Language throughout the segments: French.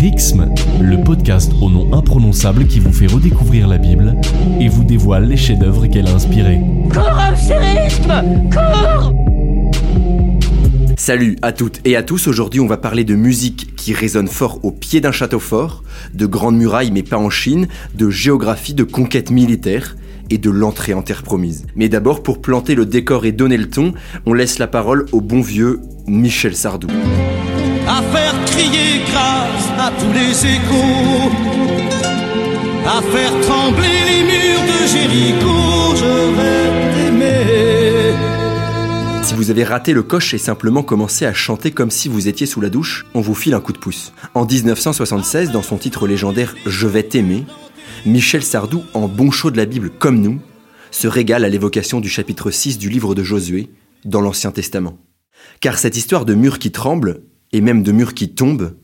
Rixme, le podcast au nom imprononçable qui vous fait redécouvrir la Bible et vous dévoile les chefs-d'œuvre qu'elle a inspirés. Salut à toutes et à tous, aujourd'hui on va parler de musique qui résonne fort au pied d'un château fort, de grandes murailles mais pas en Chine, de géographie, de conquête militaire et de l'entrée en terre promise. Mais d'abord, pour planter le décor et donner le ton, on laisse la parole au bon vieux Michel Sardou. À faire crier grâce à tous les échos, à faire trembler les murs de Jéricho, je vais t'aimer. Si vous avez raté le coche et simplement commencé à chanter comme si vous étiez sous la douche, on vous file un coup de pouce. En 1976, dans son titre légendaire Je vais t'aimer, Michel Sardou, en bon chaud de la Bible comme nous, se régale à l'évocation du chapitre 6 du livre de Josué dans l'Ancien Testament. Car cette histoire de murs qui tremblent, et même de murs qui tombent,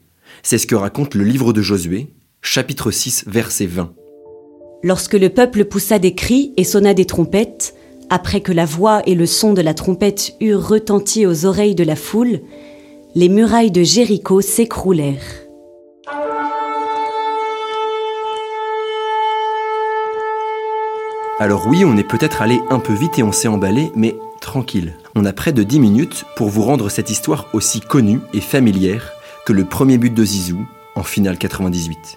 c'est ce que raconte le livre de Josué, chapitre 6, verset 20. Lorsque le peuple poussa des cris et sonna des trompettes, après que la voix et le son de la trompette eurent retenti aux oreilles de la foule, les murailles de Jéricho s'écroulèrent. Alors oui, on est peut-être allé un peu vite et on s'est emballé, mais tranquille. On a près de 10 minutes pour vous rendre cette histoire aussi connue et familière que le premier but de Zizou en finale 98.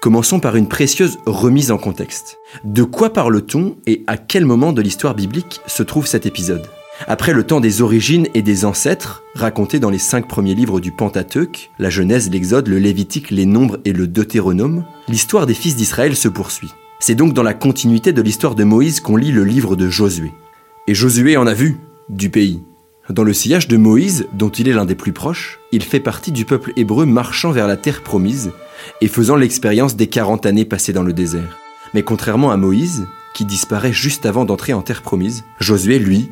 Commençons par une précieuse remise en contexte. De quoi parle-t-on et à quel moment de l'histoire biblique se trouve cet épisode? Après le temps des origines et des ancêtres, racontés dans les cinq premiers livres du Pentateuque, la Genèse, l'Exode, le Lévitique, les Nombres et le Deutéronome, l'histoire des fils d'Israël se poursuit. C'est donc dans la continuité de l'histoire de Moïse qu'on lit le livre de Josué. Et Josué en a vu, du pays. Dans le sillage de Moïse, dont il est l'un des plus proches, il fait partie du peuple hébreu marchant vers la terre promise et faisant l'expérience des 40 années passées dans le désert. Mais contrairement à Moïse, qui disparaît juste avant d'entrer en terre promise, Josué, lui,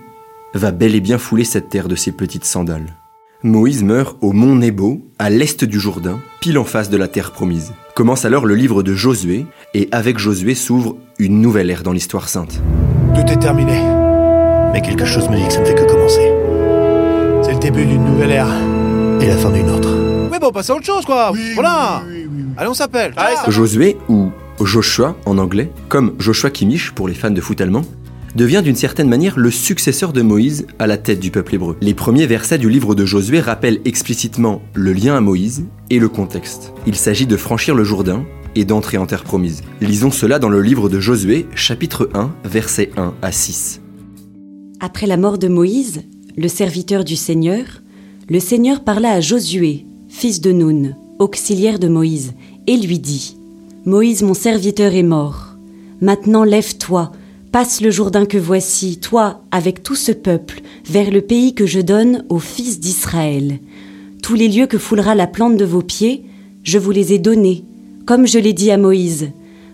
va bel et bien fouler cette terre de ses petites sandales. Moïse meurt au mont Nebo, à l'est du Jourdain, pile en face de la terre promise. Commence alors le livre de Josué, et avec Josué s'ouvre une nouvelle ère dans l'histoire sainte. Tout est terminé. Mais quelque chose me dit que ça ne fait que commencer. C'est le début d'une nouvelle ère et la fin d'une autre. Oui, bon, passe à autre chose, quoi. voilà. Allez, on s'appelle. Josué, ou Joshua en anglais, comme Joshua Kimmich pour les fans de foot allemand, devient d'une certaine manière le successeur de Moïse à la tête du peuple hébreu. Les premiers versets du livre de Josué rappellent explicitement le lien à Moïse et le contexte. Il s'agit de franchir le Jourdain et d'entrer en terre promise. Lisons cela dans le livre de Josué, chapitre 1, versets 1 à 6. Après la mort de Moïse, le serviteur du Seigneur, le Seigneur parla à Josué, fils de Nun, auxiliaire de Moïse, et lui dit Moïse, mon serviteur, est mort. Maintenant lève-toi, passe le Jourdain que voici, toi, avec tout ce peuple, vers le pays que je donne aux fils d'Israël. Tous les lieux que foulera la plante de vos pieds, je vous les ai donnés, comme je l'ai dit à Moïse.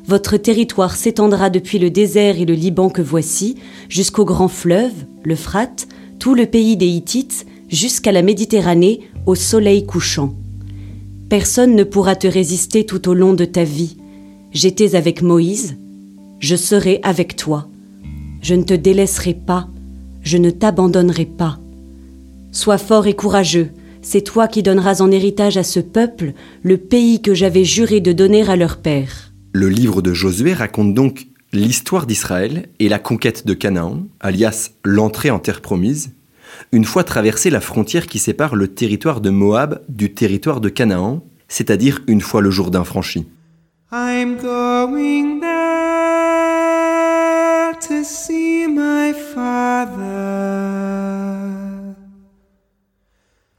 Votre territoire s'étendra depuis le désert et le Liban que voici, jusqu'au grand fleuve, l'Euphrate, tout le pays des Hittites, jusqu'à la Méditerranée, au soleil couchant. Personne ne pourra te résister tout au long de ta vie. J'étais avec Moïse, je serai avec toi. Je ne te délaisserai pas, je ne t'abandonnerai pas. Sois fort et courageux, c'est toi qui donneras en héritage à ce peuple le pays que j'avais juré de donner à leur père. Le livre de Josué raconte donc l'histoire d'Israël et la conquête de Canaan, alias l'entrée en terre promise, une fois traversé la frontière qui sépare le territoire de Moab du territoire de Canaan, c'est-à-dire une fois le Jourdain franchi. I'm going there to see my father.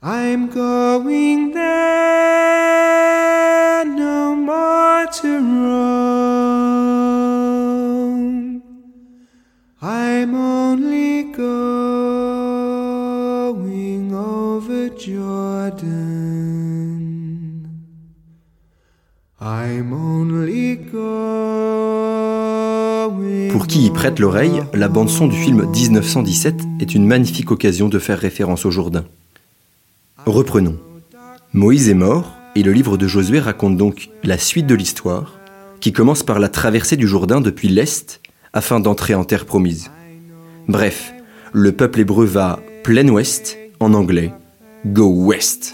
I'm going there Pour qui y prête l'oreille, la bande-son du film 1917 est une magnifique occasion de faire référence au Jourdain. Reprenons. Moïse est mort, et le livre de Josué raconte donc la suite de l'histoire, qui commence par la traversée du Jourdain depuis l'Est, afin d'entrer en terre promise. Bref, le peuple hébreu va plein ouest, en anglais, go west.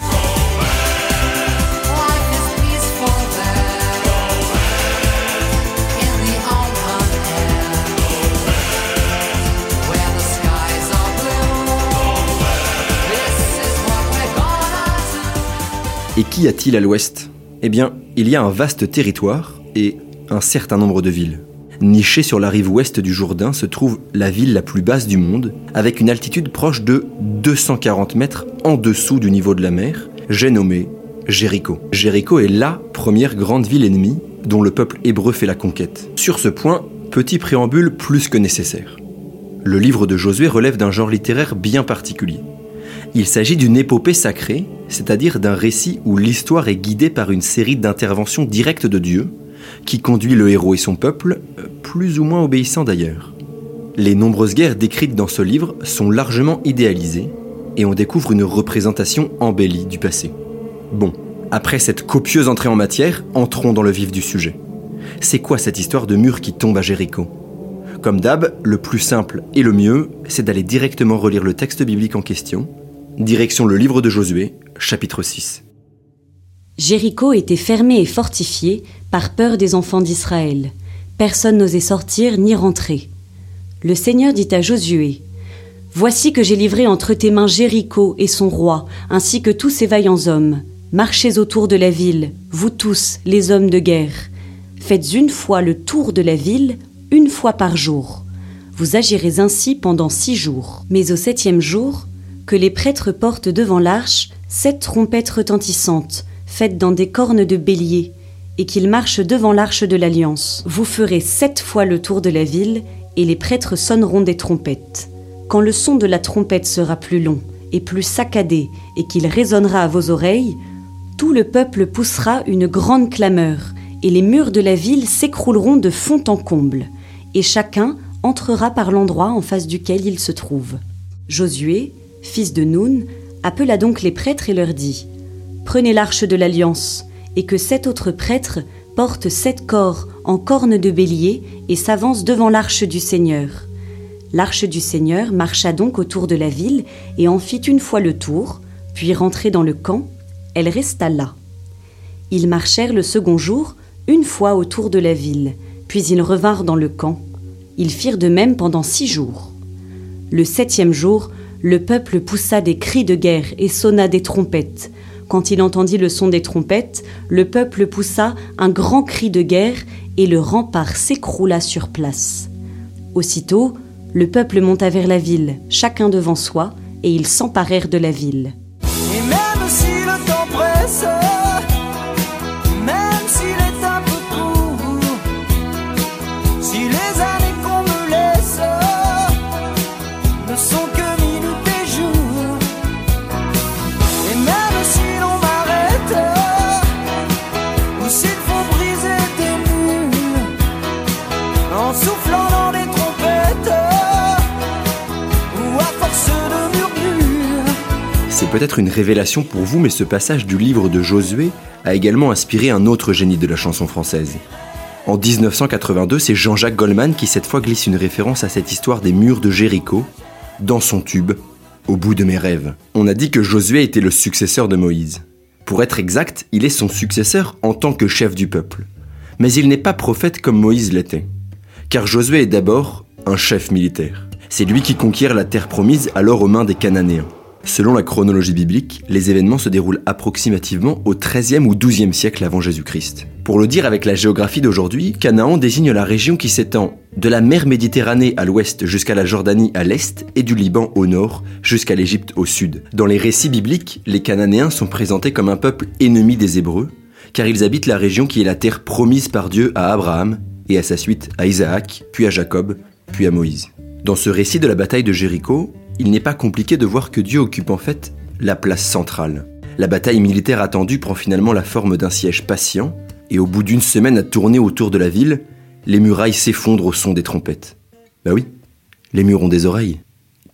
Et qu'y a-t-il à l'ouest? Eh bien, il y a un vaste territoire et un certain nombre de villes. Nichée sur la rive ouest du Jourdain se trouve la ville la plus basse du monde, avec une altitude proche de 240 mètres en dessous du niveau de la mer. J'ai nommé Jéricho. Jéricho est la première grande ville ennemie dont le peuple hébreu fait la conquête. Sur ce point, petit préambule plus que nécessaire. Le livre de Josué relève d'un genre littéraire bien particulier. Il s'agit d'une épopée sacrée, c'est-à-dire d'un récit où l'histoire est guidée par une série d'interventions directes de Dieu, qui conduit le héros et son peuple, euh, plus ou moins obéissants d'ailleurs. Les nombreuses guerres décrites dans ce livre sont largement idéalisées, et on découvre une représentation embellie du passé. Bon, après cette copieuse entrée en matière, entrons dans le vif du sujet. C'est quoi cette histoire de mur qui tombe à Jéricho? Comme d'hab, le plus simple et le mieux, c'est d'aller directement relire le texte biblique en question. Direction le livre de Josué, chapitre 6. Jéricho était fermé et fortifié par peur des enfants d'Israël. Personne n'osait sortir ni rentrer. Le Seigneur dit à Josué Voici que j'ai livré entre tes mains Jéricho et son roi, ainsi que tous ses vaillants hommes. Marchez autour de la ville, vous tous, les hommes de guerre. Faites une fois le tour de la ville, une fois par jour. Vous agirez ainsi pendant six jours. Mais au septième jour, que les prêtres portent devant l'arche sept trompettes retentissantes, faites dans des cornes de bélier, et qu'ils marchent devant l'arche de l'alliance. Vous ferez sept fois le tour de la ville, et les prêtres sonneront des trompettes. Quand le son de la trompette sera plus long et plus saccadé, et qu'il résonnera à vos oreilles, tout le peuple poussera une grande clameur, et les murs de la ville s'écrouleront de fond en comble, et chacun entrera par l'endroit en face duquel il se trouve. Josué, fils de Noun, appela donc les prêtres et leur dit Prenez l'arche de l'alliance, et que sept autres prêtres portent sept corps en cornes de bélier et s'avancent devant l'arche du Seigneur. L'arche du Seigneur marcha donc autour de la ville et en fit une fois le tour, puis rentrée dans le camp, elle resta là. Ils marchèrent le second jour une fois autour de la ville, puis ils revinrent dans le camp. Ils firent de même pendant six jours. Le septième jour, le peuple poussa des cris de guerre et sonna des trompettes. Quand il entendit le son des trompettes, le peuple poussa un grand cri de guerre et le rempart s'écroula sur place. Aussitôt, le peuple monta vers la ville, chacun devant soi, et ils s'emparèrent de la ville. Et même peut-être une révélation pour vous, mais ce passage du livre de Josué a également inspiré un autre génie de la chanson française. En 1982, c'est Jean-Jacques Goldman qui cette fois glisse une référence à cette histoire des murs de Jéricho dans son tube Au bout de mes rêves. On a dit que Josué était le successeur de Moïse. Pour être exact, il est son successeur en tant que chef du peuple. Mais il n'est pas prophète comme Moïse l'était. Car Josué est d'abord un chef militaire. C'est lui qui conquiert la terre promise alors aux mains des Cananéens. Selon la chronologie biblique, les événements se déroulent approximativement au XIIIe ou XIIe siècle avant Jésus-Christ. Pour le dire avec la géographie d'aujourd'hui, Canaan désigne la région qui s'étend de la mer Méditerranée à l'ouest jusqu'à la Jordanie à l'est et du Liban au nord jusqu'à l'Égypte au sud. Dans les récits bibliques, les Cananéens sont présentés comme un peuple ennemi des Hébreux, car ils habitent la région qui est la terre promise par Dieu à Abraham et à sa suite à Isaac, puis à Jacob, puis à Moïse. Dans ce récit de la bataille de Jéricho, il n'est pas compliqué de voir que Dieu occupe en fait la place centrale. La bataille militaire attendue prend finalement la forme d'un siège patient, et au bout d'une semaine à tourner autour de la ville, les murailles s'effondrent au son des trompettes. Bah oui, les murs ont des oreilles.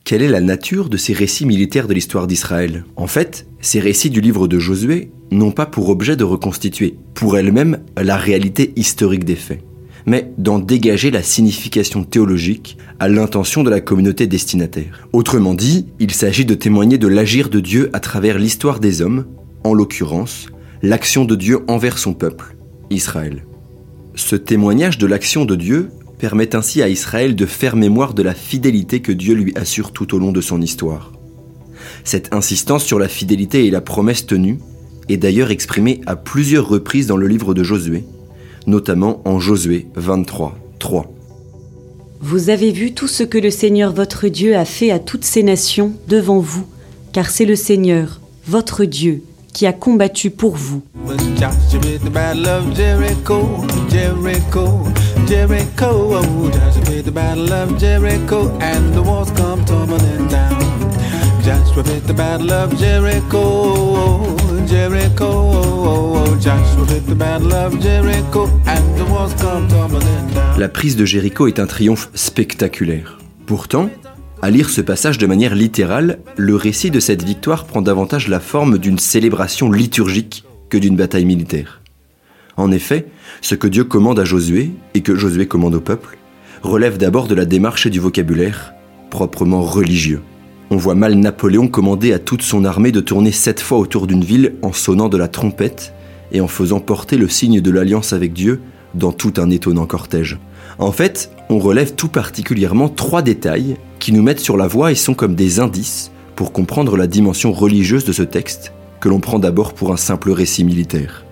Quelle est la nature de ces récits militaires de l'histoire d'Israël? En fait, ces récits du livre de Josué n'ont pas pour objet de reconstituer, pour elles-mêmes, la réalité historique des faits, mais d'en dégager la signification théologique à l'intention de la communauté destinataire. Autrement dit, il s'agit de témoigner de l'agir de Dieu à travers l'histoire des hommes, en l'occurrence, l'action de Dieu envers son peuple, Israël. Ce témoignage de l'action de Dieu permet ainsi à Israël de faire mémoire de la fidélité que Dieu lui assure tout au long de son histoire. Cette insistance sur la fidélité et la promesse tenue est d'ailleurs exprimée à plusieurs reprises dans le livre de Josué, notamment en Josué 23, 3. Vous avez vu tout ce que le Seigneur votre Dieu a fait à toutes ces nations devant vous, car c'est le Seigneur, votre Dieu, qui a combattu pour vous. La prise de Jéricho est un triomphe spectaculaire. Pourtant, à lire ce passage de manière littérale, le récit de cette victoire prend davantage la forme d'une célébration liturgique que d'une bataille militaire. En effet, ce que Dieu commande à Josué et que Josué commande au peuple relève d'abord de la démarche et du vocabulaire proprement religieux. On voit mal Napoléon commander à toute son armée de tourner sept fois autour d'une ville en sonnant de la trompette et en faisant porter le signe de l'alliance avec Dieu dans tout un étonnant cortège. En fait, on relève tout particulièrement trois détails qui nous mettent sur la voie et sont comme des indices pour comprendre la dimension religieuse de ce texte, que l'on prend d'abord pour un simple récit militaire.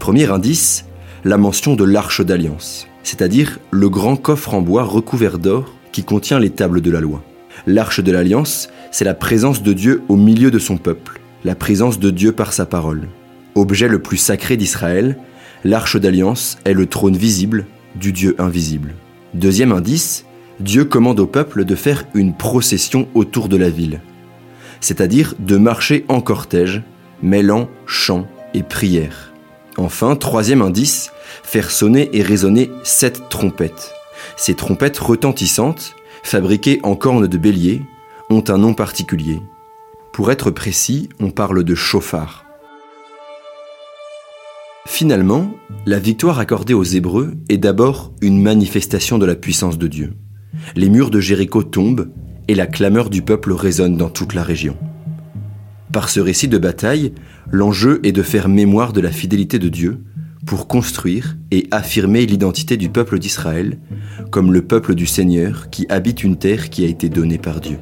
Premier indice, la mention de l'arche d'alliance, c'est-à-dire le grand coffre en bois recouvert d'or qui contient les tables de la loi. L'arche de l'alliance, c'est la présence de Dieu au milieu de son peuple, la présence de Dieu par sa parole. Objet le plus sacré d'Israël, l'arche d'alliance est le trône visible du Dieu invisible. Deuxième indice, Dieu commande au peuple de faire une procession autour de la ville, c'est-à-dire de marcher en cortège, mêlant chant et prière. Enfin, troisième indice, faire sonner et résonner sept trompettes. Ces trompettes retentissantes, fabriquées en cornes de bélier, ont un nom particulier. Pour être précis, on parle de chauffard. Finalement, la victoire accordée aux Hébreux est d'abord une manifestation de la puissance de Dieu. Les murs de Jéricho tombent et la clameur du peuple résonne dans toute la région. Par ce récit de bataille, l'enjeu est de faire mémoire de la fidélité de Dieu pour construire et affirmer l'identité du peuple d'Israël comme le peuple du Seigneur qui habite une terre qui a été donnée par Dieu.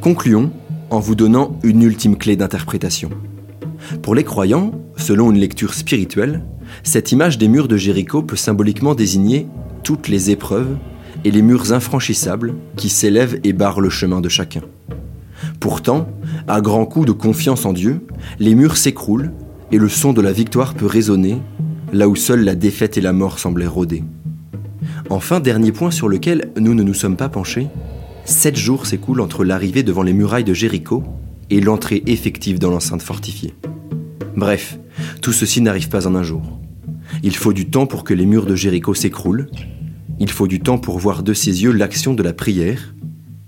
Concluons en vous donnant une ultime clé d'interprétation. Pour les croyants, selon une lecture spirituelle, cette image des murs de Jéricho peut symboliquement désigner toutes les épreuves et les murs infranchissables qui s'élèvent et barrent le chemin de chacun. Pourtant, à grands coups de confiance en Dieu, les murs s'écroulent et le son de la victoire peut résonner là où seule la défaite et la mort semblaient rôder. Enfin, dernier point sur lequel nous ne nous sommes pas penchés, sept jours s'écoulent entre l'arrivée devant les murailles de Jéricho et l'entrée effective dans l'enceinte fortifiée. Bref, tout ceci n'arrive pas en un jour. Il faut du temps pour que les murs de Jéricho s'écroulent, il faut du temps pour voir de ses yeux l'action de la prière,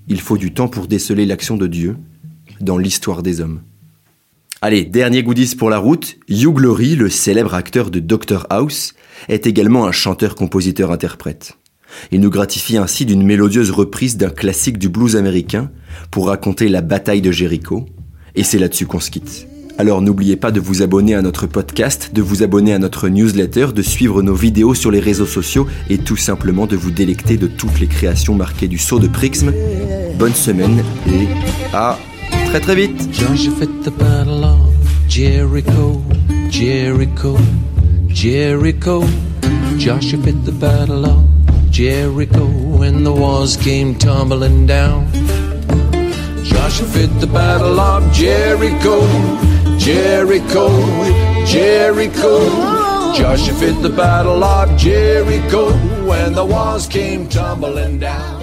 il faut du temps pour déceler l'action de Dieu dans l'histoire des hommes. Allez, dernier goodies pour la route, Hugh Laurie, le célèbre acteur de Doctor House, est également un chanteur-compositeur-interprète. Il nous gratifie ainsi d'une mélodieuse reprise d'un classique du blues américain pour raconter la bataille de Jéricho, et c'est là-dessus qu'on se quitte. Alors n'oubliez pas de vous abonner à notre podcast, de vous abonner à notre newsletter, de suivre nos vidéos sur les réseaux sociaux et tout simplement de vous délecter de toutes les créations marquées du saut de Prixme. Bonne semaine et à très très vite fit the battle of Jericho, Jericho, Jericho. Joshua fit the battle of Jericho when the walls came tumbling down. Joshua fit the battle of Jericho, Jericho, Jericho. Joshua fit the battle of Jericho when the walls came tumbling down.